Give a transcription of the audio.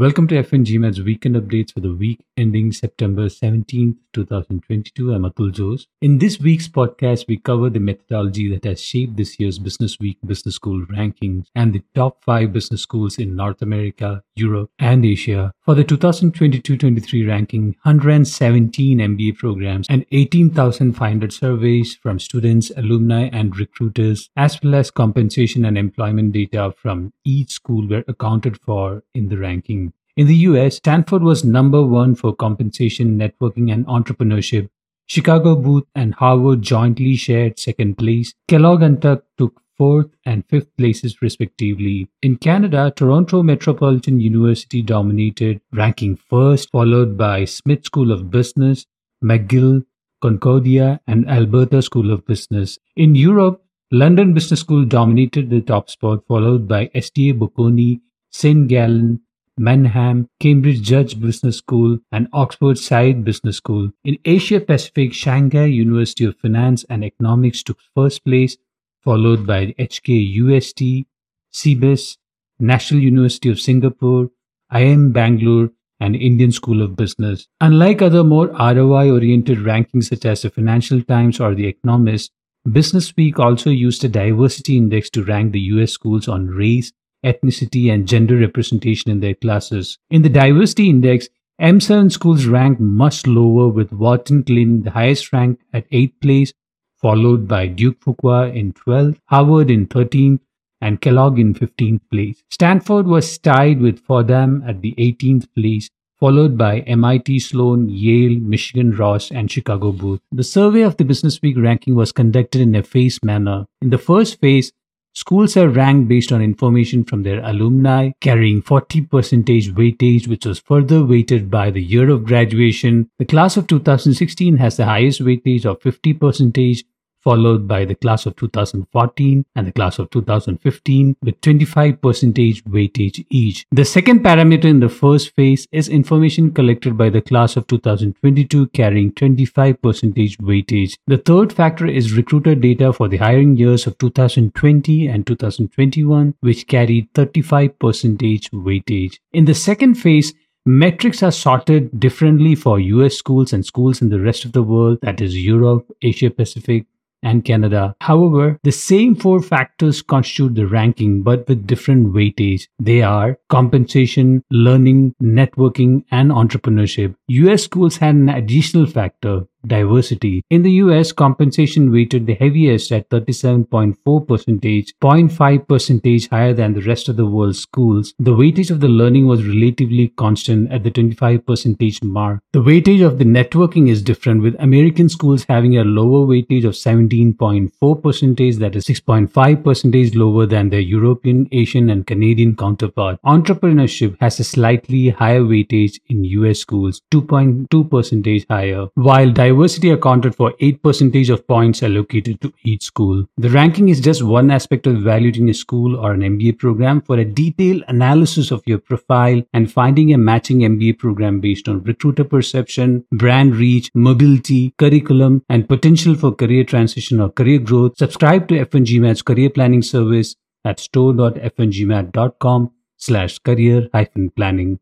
Welcome to F1GMAT's weekend updates for the week ending September 17th, 2022. I'm Atul Jose. In this week's podcast, we cover the methodology that has shaped this year's Business Week Business School rankings and the top five business schools in North America, Europe, and Asia. For the 2022-23 ranking, 117 MBA programs and 18,500 surveys from students, alumni, and recruiters, as well as compensation and employment data from each school were accounted for in the ranking. In the US, Stanford was number one for compensation, networking, and entrepreneurship. Chicago Booth and Harvard jointly shared second place. Kellogg and Tuck took fourth and fifth places respectively. In Canada, Toronto Metropolitan University dominated, ranking first, followed by Smith School of Business, McGill, Concordia, and Alberta School of Business. In Europe, London Business School dominated the top spot, followed by SDA Bocconi, St. Gallen, Mannheim, Cambridge Judge Business School, and Oxford Saïd Business School. In Asia Pacific, Shanghai University of Finance and Economics took first place, followed by HKUST, CEIBS, National University of Singapore, IIM Bangalore, and Indian School of Business. Unlike other more ROI oriented rankings such as the Financial Times or The Economist, Business Week also used a diversity index to rank the US schools on race, ethnicity, and gender representation in their classes. In the diversity index, M7 schools ranked much lower, with Wharton claiming the highest rank at 8th place, followed by Duke Fuqua in 12th, Harvard in 13th, and Kellogg in 15th place. Stanford was tied with Fordham at the 18th place, followed by MIT Sloan, Yale, Michigan Ross, and Chicago Booth. The survey of the Business Week ranking was conducted in a phased manner. In the first phase, Schools are ranked based on information from their alumni, carrying 40 percentage weightage, which was further weighted by the year of graduation. The class of 2016 has the highest weightage of 50 percentage, followed by the class of 2014 and the class of 2015 with 25 percentage weightage each. The second parameter in the first phase is information collected by the class of 2022 carrying 25 percentage weightage. The third factor is recruiter data for the hiring years of 2020 and 2021 which carried 35 percentage weightage. In the second phase, Metrics are sorted differently for US schools and schools in the rest of the world, that is Europe, Asia Pacific, and Canada. However, the same four factors constitute the ranking but with different weightage. They are compensation, learning, networking, and entrepreneurship. US schools had an additional factor diversity. In the US, compensation weighted the heaviest at 37.4 percentage, 0.5 percentage higher than the rest of the world's schools. The weightage of the learning was relatively constant at the 25 percentage mark. The weightage of the networking is different with American schools having a lower weightage of 17.4 percentage that is 6.5 percentage lower than their European, Asian and Canadian counterpart. Entrepreneurship has a slightly higher weightage in US schools, 2.2 percentage higher, while diversity accounted for 8% of points allocated to each school. The ranking is just one aspect of evaluating a school or an MBA program. For a detailed analysis of your profile and finding a matching MBA program based on recruiter perception, brand reach, mobility, curriculum, and potential for career transition or career growth, subscribe to F1GMAT's career planning service at store.f1gmat.com slash career hyphen planning.